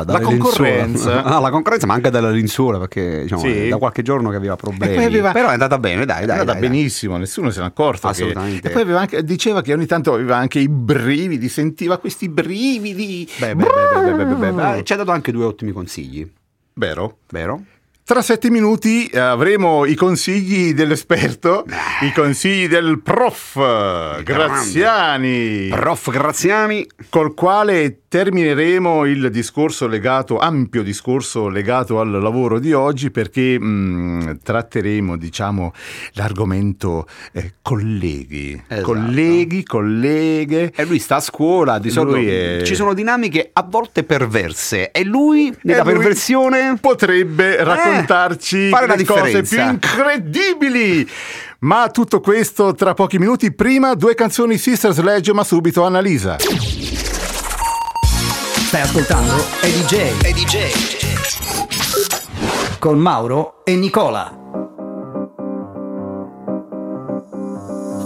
dalle concorrenza. Ah, la concorrenza, ma anche dalla lenzuola, perché diciamo, Sì. è da qualche giorno che aveva problemi. aveva- Però è andata bene, dai, È dai. andata dai, dai. benissimo, nessuno se n'è accorto. che- Assolutamente. E poi aveva anche- diceva che ogni tanto aveva anche i brividi, sentiva questi brividi. Beh, beh, beh, beh, beh. Ci ha dato anche due ottimi consigli, Vero? vero? Tra sette minuti eh, avremo i consigli dell'esperto, i consigli del prof Graziani, Prof Graziani. col quale termineremo il discorso legato, ampio discorso legato al lavoro di oggi, perché mh, tratteremo, diciamo, l'argomento eh, colleghi, Esatto. colleghi, colleghe. E lui sta a scuola, di solito è- ci sono dinamiche a volte perverse e lui, nella lui perversione, potrebbe raccontarci fare la le cose più incredibili. Ma tutto questo tra pochi minuti. Prima due canzoni Sister Sledge, ma subito Annalisa. Stai ascoltando EDJ con Mauro e Nicola.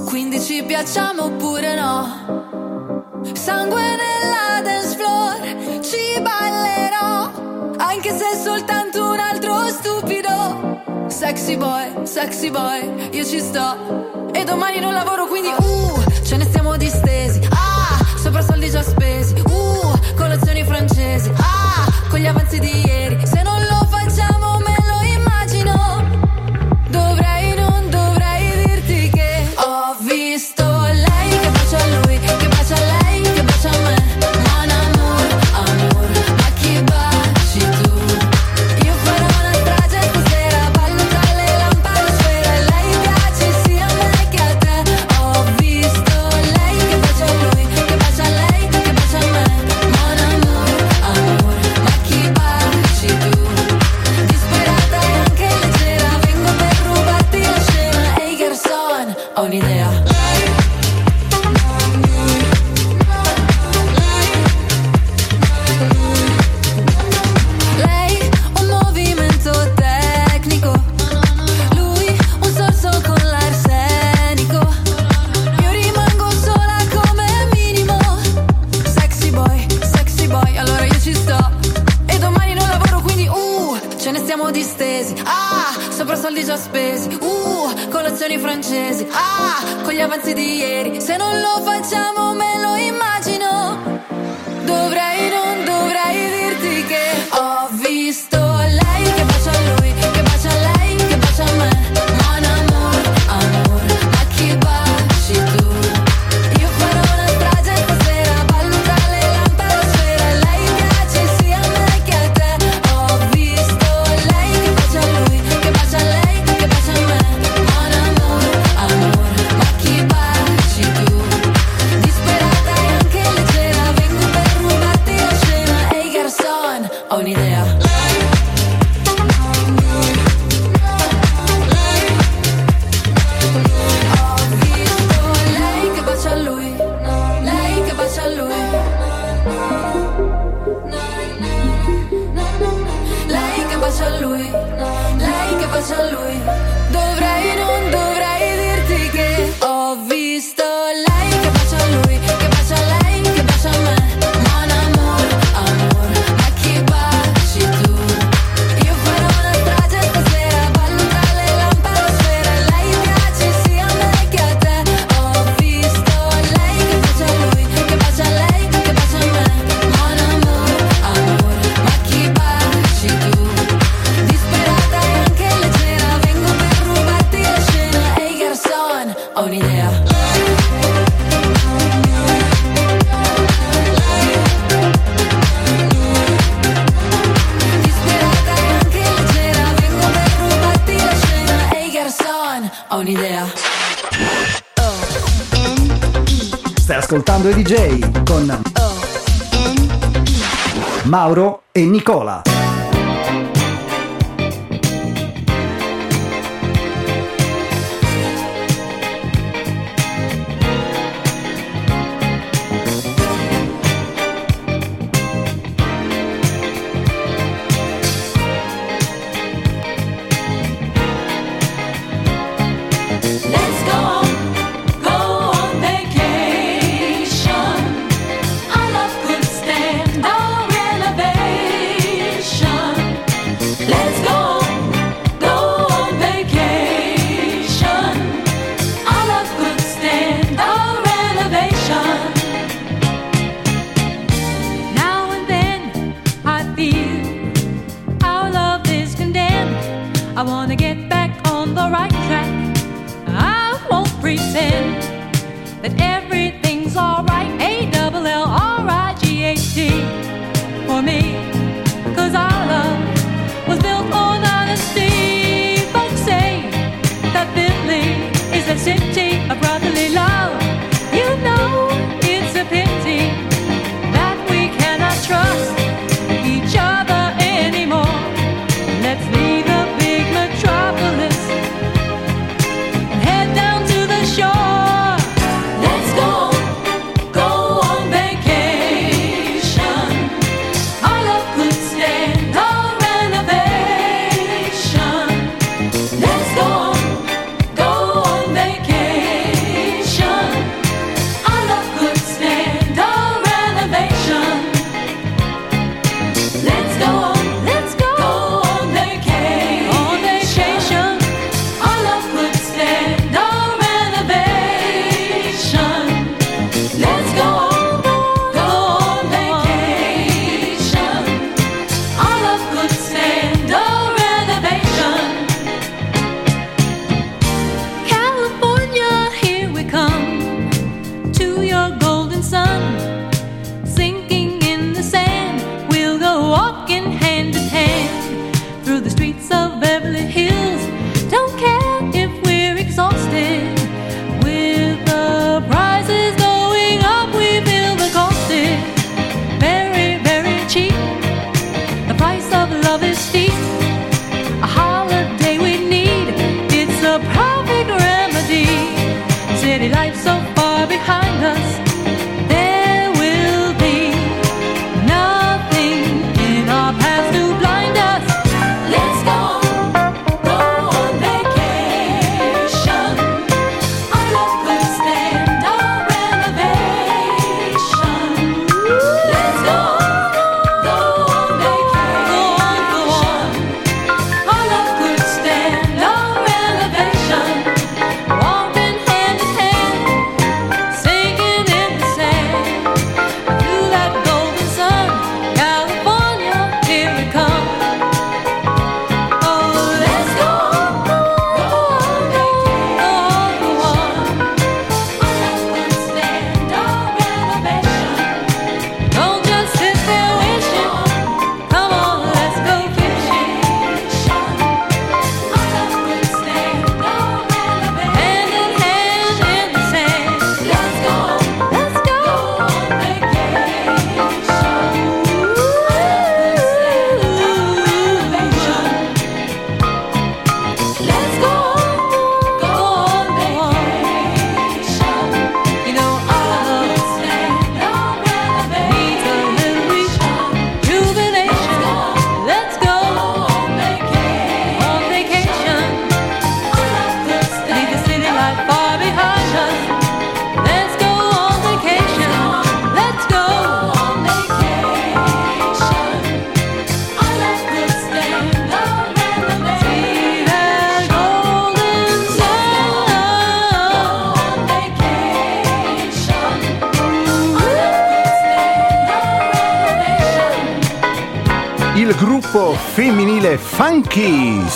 Quindi ci piacciamo oppure no? Sangue nella dance floor, ci ballerò, anche se è soltanto un altro stupido. Sexy boy, sexy boy, io ci sto. E domani non lavoro, quindi uh, ce ne stiamo distesi. Ah, sopra soldi già spesi. Francesi. Ah, con gli avanzi di ieri. Se non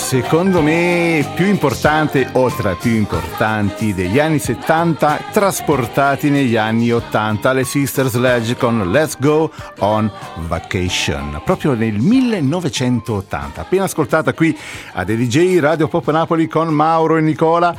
secondo me più importante o tra i più importanti degli anni 70 trasportati negli anni 80, le Sister Sledge con Let's Go on Vacation, proprio nel 1980, appena ascoltata qui a DJ Radio Pop Napoli con Mauro e Nicola.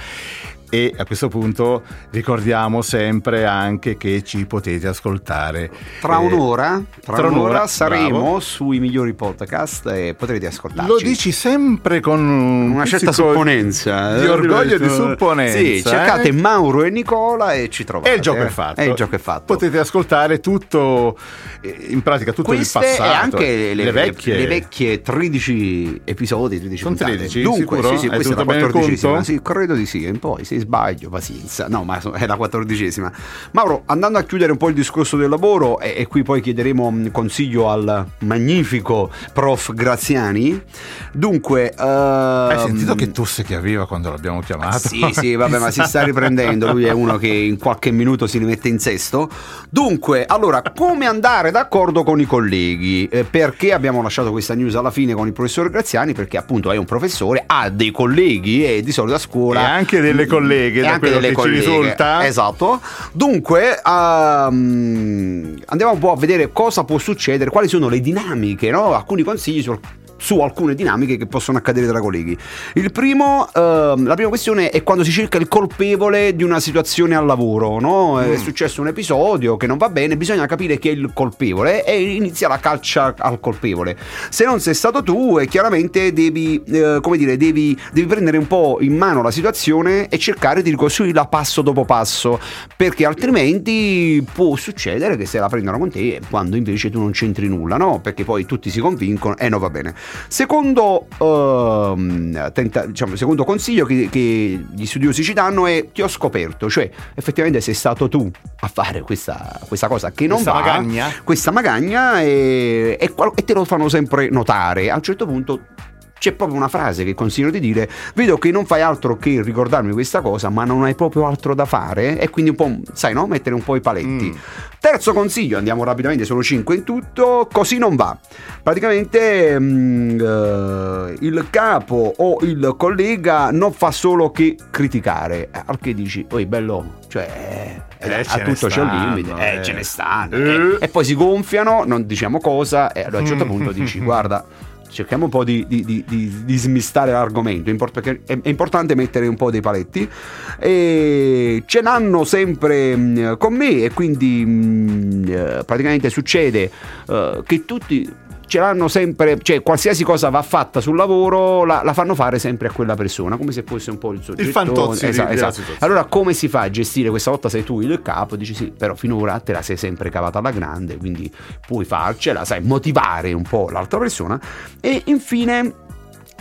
E a questo punto ricordiamo sempre anche che ci potete ascoltare Tra eh, un'ora, tra tra un'ora un'ora, saremo bravo. sui migliori podcast e potrete ascoltarci. Lo dici sempre con una certa supponenza. Di orgoglio e di supponenza. Sì, cercate eh? Mauro e Nicola e ci trovate. E il gioco è fatto. E il gioco è fatto. Potete ascoltare tutto, eh, in pratica tutto Queste il passato. e anche le, le vecchie. le vecchie 13 episodi, 13 Sono puntate. 13? Dunque, Sicuro? sì, sì, Hai questa è la tenuto bene il 14 conto? Sì, credo di sì. E poi se sbaglio, pazienza. No, ma è la 14esima. Mauro, andando a chiudere un po' il discorso del lavoro, e, e qui poi chiederemo mm, consiglio al magnifico prof Graziani. Dunque, Hai ehm, sentito che tosse che aveva quando l'abbiamo chiamato? sì, sì, vabbè, ma si sta riprendendo. Lui è uno che in qualche minuto si rimette in sesto. Dunque, allora, come andare d'accordo con i colleghi? Eh, perché abbiamo lasciato questa news alla fine con il professor Graziani? Perché appunto è un professore, ha dei colleghi e di solito a scuola. E anche delle colleghe, E da quello che ci colleghe. risulta. Esatto. Dunque, ehm, andiamo un po' a vedere cosa può succedere, quali sono le dinamiche, no? Alcuni consigli su su alcune dinamiche che possono accadere tra colleghi. Il primo, ehm, la prima questione è quando si cerca il colpevole di una situazione al lavoro, no? È successo un episodio che non va bene, bisogna capire chi è il colpevole e inizia la caccia al colpevole. Se non sei stato tu, eh, chiaramente devi, eh, come dire, devi, devi prendere un po' in mano la situazione e cercare di ricostruirla passo dopo passo, perché altrimenti può succedere che se la prendono con te quando invece tu non c'entri nulla, no? Perché poi tutti si convincono e non va bene. Secondo, ehm, tenta- diciamo, secondo consiglio che, che gli studiosi ci danno è ti ho scoperto, cioè effettivamente sei stato tu a fare questa, questa cosa che non Questa va, magagna? questa magagna e, e e te lo fanno sempre notare. A un certo punto c'è proprio una frase che consiglio di dire: Vedo che non fai altro che ricordarmi questa cosa, ma non hai proprio altro da fare. E quindi un po', sai, no? Mettere un po' i paletti. Terzo consiglio, andiamo rapidamente, sono 5 in tutto. Così non va. Praticamente mm, eh, il capo o il collega non fa solo che criticare. Eh, Al che dici, poi bello, cioè. Eh, a ce ne tutto c'è un limite, eh, eh. ce ne stanno. Eh. eh. E poi si gonfiano, non diciamo cosa, e allora a un certo Mm. punto dici, guarda, cerchiamo un po' di, di- di- di- smistare l'argomento, perché è, importante mettere un po' dei paletti. E ce l'hanno sempre mh, con me e quindi mh, eh, praticamente succede eh, che tutti ce l'hanno sempre, cioè qualsiasi cosa va fatta sul lavoro la, la fanno fare sempre a quella persona, come se fosse un po' il soggetto. fantozzi di- Esatto, esatto. Allora come si fa a gestire questa volta sei tu il capo, dici sì, però finora te la sei sempre cavata alla grande, quindi puoi farcela, sai, motivare un po' l'altra persona e infine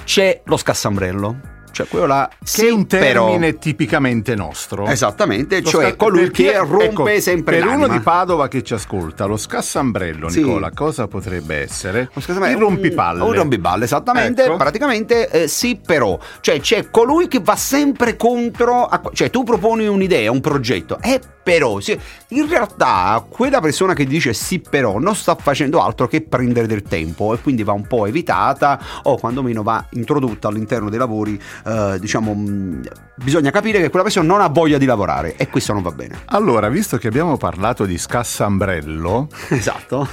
c'è lo scassambrello. Cioè quello là Che è un però- termine tipicamente nostro. Esattamente, Lo cioè sca- colui che rompe ecco, sempre Per uno l'anima. di Padova che ci ascolta, lo scassambrello, Sì. Nicola, cosa potrebbe essere? Il è un- rompipalle. Un rompipalle, esattamente. Ecco. Praticamente eh, sì, però. Cioè, c'è colui che va sempre contro. a- cioè, tu proponi un'idea, un progetto. E però, sì, in realtà, quella persona che dice sì, però, non sta facendo altro che prendere del tempo e quindi va un po' evitata o quantomeno va introdotta all'interno dei lavori. eh, diciamo, mh, bisogna capire che quella persona non ha voglia di lavorare e questo non va bene. Allora, visto che abbiamo parlato di scassambrello, esatto.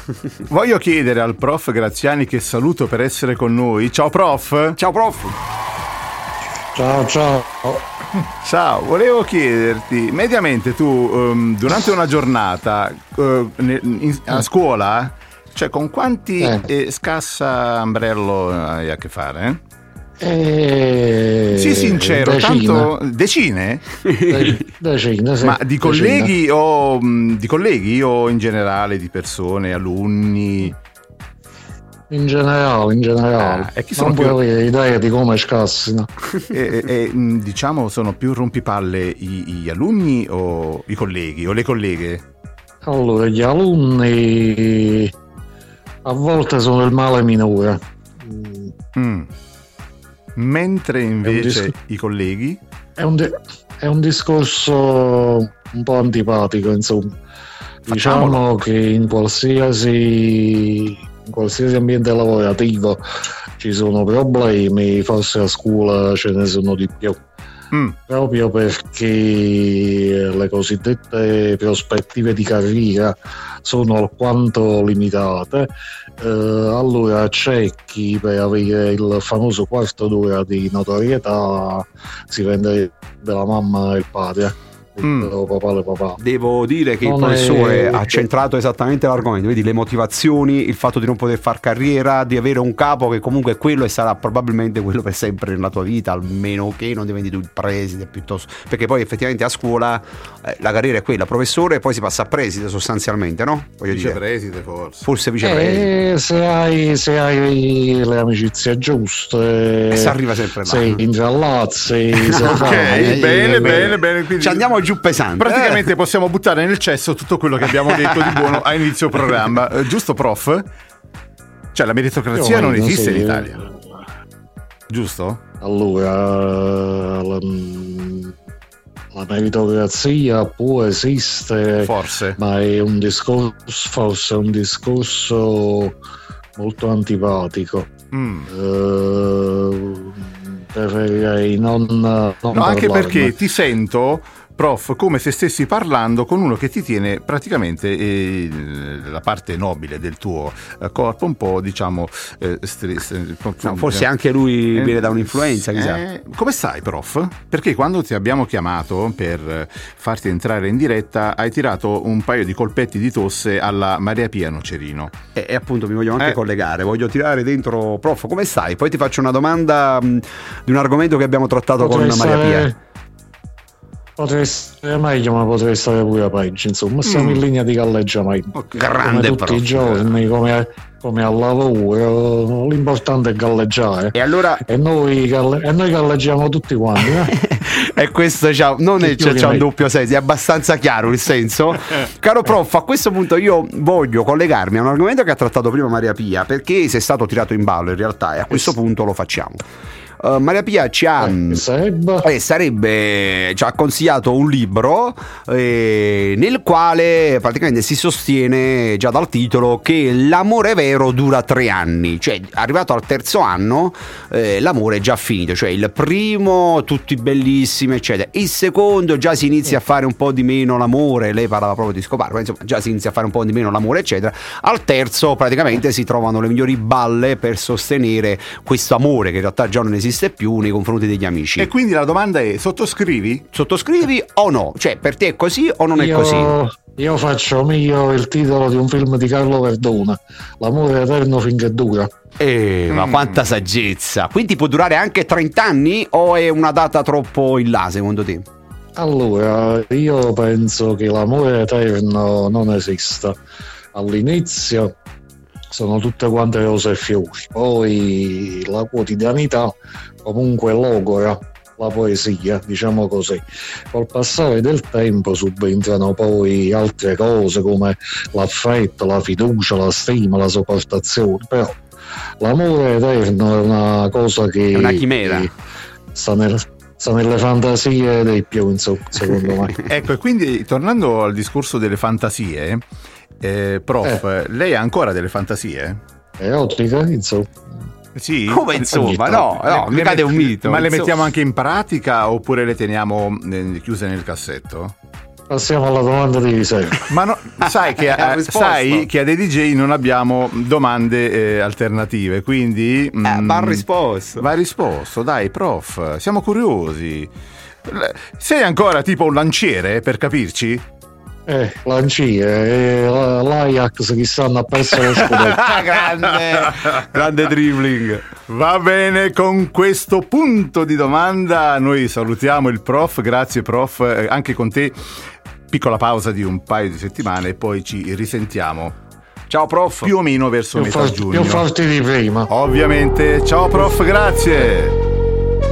voglio chiedere al prof Graziani che saluto per essere con noi. Ciao prof. Ciao prof. Ciao ciao. Ciao, volevo chiederti, mediamente tu ehm, durante una giornata eh, ne- in- a scuola, cioè con quanti eh, scassambrello hai a che fare? Eh, Sii sincero, decine. tanto decine? De- decine, sì, Ma di colleghi o mh, di colleghi o in generale di persone, alunni? In generale, in generale. Ah, e chi non sono più- puoi avere idea di come scassino. e, e- e, mh, diciamo sono più rompipalle i- gli alunni o i colleghi o le colleghe? Allora, gli alunni a volte sono il male minore. Mm. Mentre invece dis- i colleghi? È un, di- è un discorso un po' antipatico, insomma. Diciamo che in qualsiasi in qualsiasi ambiente lavorativo ci sono problemi, forse a scuola ce ne sono di più. Mm. Proprio perché le cosiddette prospettive di carriera sono alquanto limitate, eh, allora c'è chi per avere il famoso quarto d'ora di notorietà si vende della mamma e il padre. Mm. E papà. Devo dire che il Non professore è- ha centrato esattamente l'argomento, vedi le motivazioni, il fatto di non poter far carriera, di avere un capo che comunque quello e sarà probabilmente quello per sempre nella tua vita, almeno che non diventi tu il preside piuttosto, perché poi effettivamente a scuola eh, la carriera è quella, professore e poi si passa a preside sostanzialmente, no? Voglio dire. Vicepreside forse. Forse vicepreside. Eh, se, hai, se hai le amicizie giuste, E si arriva sempre là. sei ingiallazzi, se Ok, fai- bene, bene, bene. Quindi Ci andiamo giù pesante. praticamente possiamo buttare nel cesso tutto quello che abbiamo detto di buono a inizio programma. Eh, giusto, prof? Cioè, la meritocrazia non meno, esiste in Italia. Giusto? Allora, la, la meritocrazia può esistere, Forse. ma è un discorso, forse è un discorso molto antipatico. Mm. Eh, preferirei non, non No, anche perché ti sento, prof, come se stessi parlando con uno che ti tiene praticamente eh, la parte nobile del tuo eh, corpo, un po', diciamo, eh, stri- stri- No, forse anche lui viene da un'influenza, chissà. Eh, come stai, prof? Perché quando ti abbiamo chiamato per eh, farti entrare in diretta, hai tirato un paio di colpetti di tosse alla Maria Pia Nocerino. E, e appunto mi voglio anche Eh. collegare, voglio tirare dentro, prof, come stai? Poi ti faccio una domanda mh, di un argomento che abbiamo trattato Potrei con Maria Pia. Potrei stare meglio, ma potrei stare pure peggio. Insomma, siamo Mm. in linea di galleggiamento. Grande come tutti i giorni, come, come al lavoro, l'importante è galleggiare. E allora E noi, galle- e noi galleggiamo tutti quanti. eh? E questo c'ha- non è, c'è, c'ha un doppio senso, è abbastanza chiaro il senso. Caro prof, a questo punto io voglio collegarmi a un argomento che ha trattato prima Maria Pia, perché se è stato tirato in ballo in realtà, e a questo punto lo facciamo. Uh, Maria Pia ci ha, sarebbe? eh, sarebbe- ci ha consigliato un libro eh, nel quale praticamente si sostiene già dal titolo che l'amore vero dura tre anni, cioè arrivato al terzo anno eh, l'amore è già finito, cioè il primo tutti bellissimi eccetera, il secondo già si inizia a fare un po' di meno l'amore, lei parlava proprio di scopare, ma insomma già si inizia a fare un po' di meno l'amore eccetera, al terzo praticamente si trovano le migliori balle per sostenere questo amore che in realtà già non esiste più nei confronti degli amici. E quindi la domanda è: sottoscrivi? Sottoscrivi o no? Cioè, per te è così o non è Io- così? Io faccio mio il titolo di un film di Carlo Verdona, L'amore eterno finché dura. Eh, ma quanta saggezza! Quindi può durare anche 30 anni o è una data troppo in là, secondo te? Allora, io penso che l'amore eterno non esista. All'inizio sono tutte quante rose e fiori, poi la quotidianità comunque logora la poesia, diciamo così. Col passare del tempo subentrano poi altre cose come l'affetto, la fiducia, la stima, la sopportazione, però l'amore eterno è una cosa che È una chimera. sta, nel- sta nelle fantasie dei più, insomma, secondo me. Ecco, e quindi tornando al discorso delle fantasie, eh, prof, lei ha ancora delle fantasie? Erotica, insomma. Sì. Come insomma? No, no, Le- mica le- è un mito. Ma le mettiamo anche in pratica oppure le teniamo eh, chiuse nel cassetto? Passiamo alla domanda di riserva. Ma no, sai, che, eh, risposto. sai che a dei DJ non abbiamo domande eh, alternative, quindi... mm, va risposto. Va risposto, dai, prof, siamo curiosi. Sei ancora tipo un lanciere, per capirci? Eh, Lancia, eh, la- l'Ajax chissà hanno perso lo scudetto. Ah, grande, grande dribbling. Va bene, con questo punto di domanda noi salutiamo il prof, grazie prof, eh, anche con te. Piccola pausa di un paio di settimane e poi ci risentiamo. Ciao prof. Più o meno verso Più metà forti, giugno. più forti di prima. Ovviamente. Ciao prof, grazie.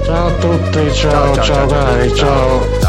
Ciao a tutti, ciao, ciao, cari, ciao. Never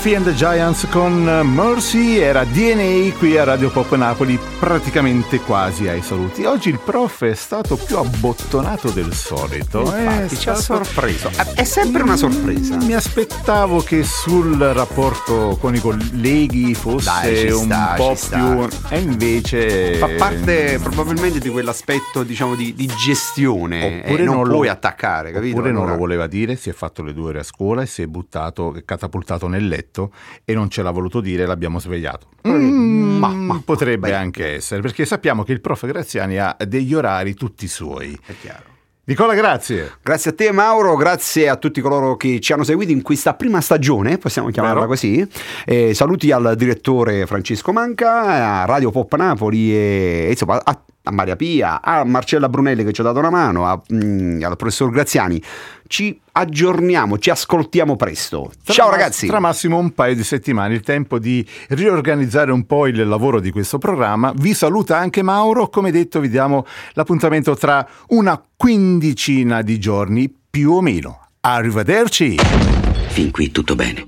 Sophie and the Giants con Mercy era DNA qui a Radio Pop Napoli, praticamente quasi ai saluti. Oggi il prof è stato più abbottonato del solito. Infatti, è ci ha sorpreso. È sempre una sorpresa. Mi aspettavo che sul rapporto con i colleghi fosse Dai, un sta, po' ci sta. più. E invece. Fa parte probabilmente di quell'aspetto, diciamo, di, di gestione. Oppure e non, non lo- puoi attaccare, capito? Oppure non Allora- lo voleva dire, si è fatto le due ore a scuola e si è buttato, catapultato nel letto e non ce l'ha voluto dire, l'abbiamo svegliato. Mm, ma- potrebbe anche essere, perché sappiamo che il prof Graziani ha degli orari tutti suoi. È chiaro. Nicola, grazie. Grazie a te Mauro, grazie a tutti coloro che ci hanno seguiti in questa prima stagione, possiamo chiamarla Vero. così. Eh, saluti al direttore Francesco Manca, a Radio Pop Napoli e insomma a, a Maria Pia, a Marcella Brunelli che ci ha dato una mano, a- mm, al professor Graziani. Ci aggiorniamo, ci ascoltiamo presto. Tra Ciao mas- ragazzi! Tra massimo un paio di settimane, il tempo di riorganizzare un po' il lavoro di questo programma. Vi saluta anche Mauro. Come detto, vi diamo l'appuntamento tra una quindicina di giorni più o meno. Arrivederci! Fin qui tutto bene.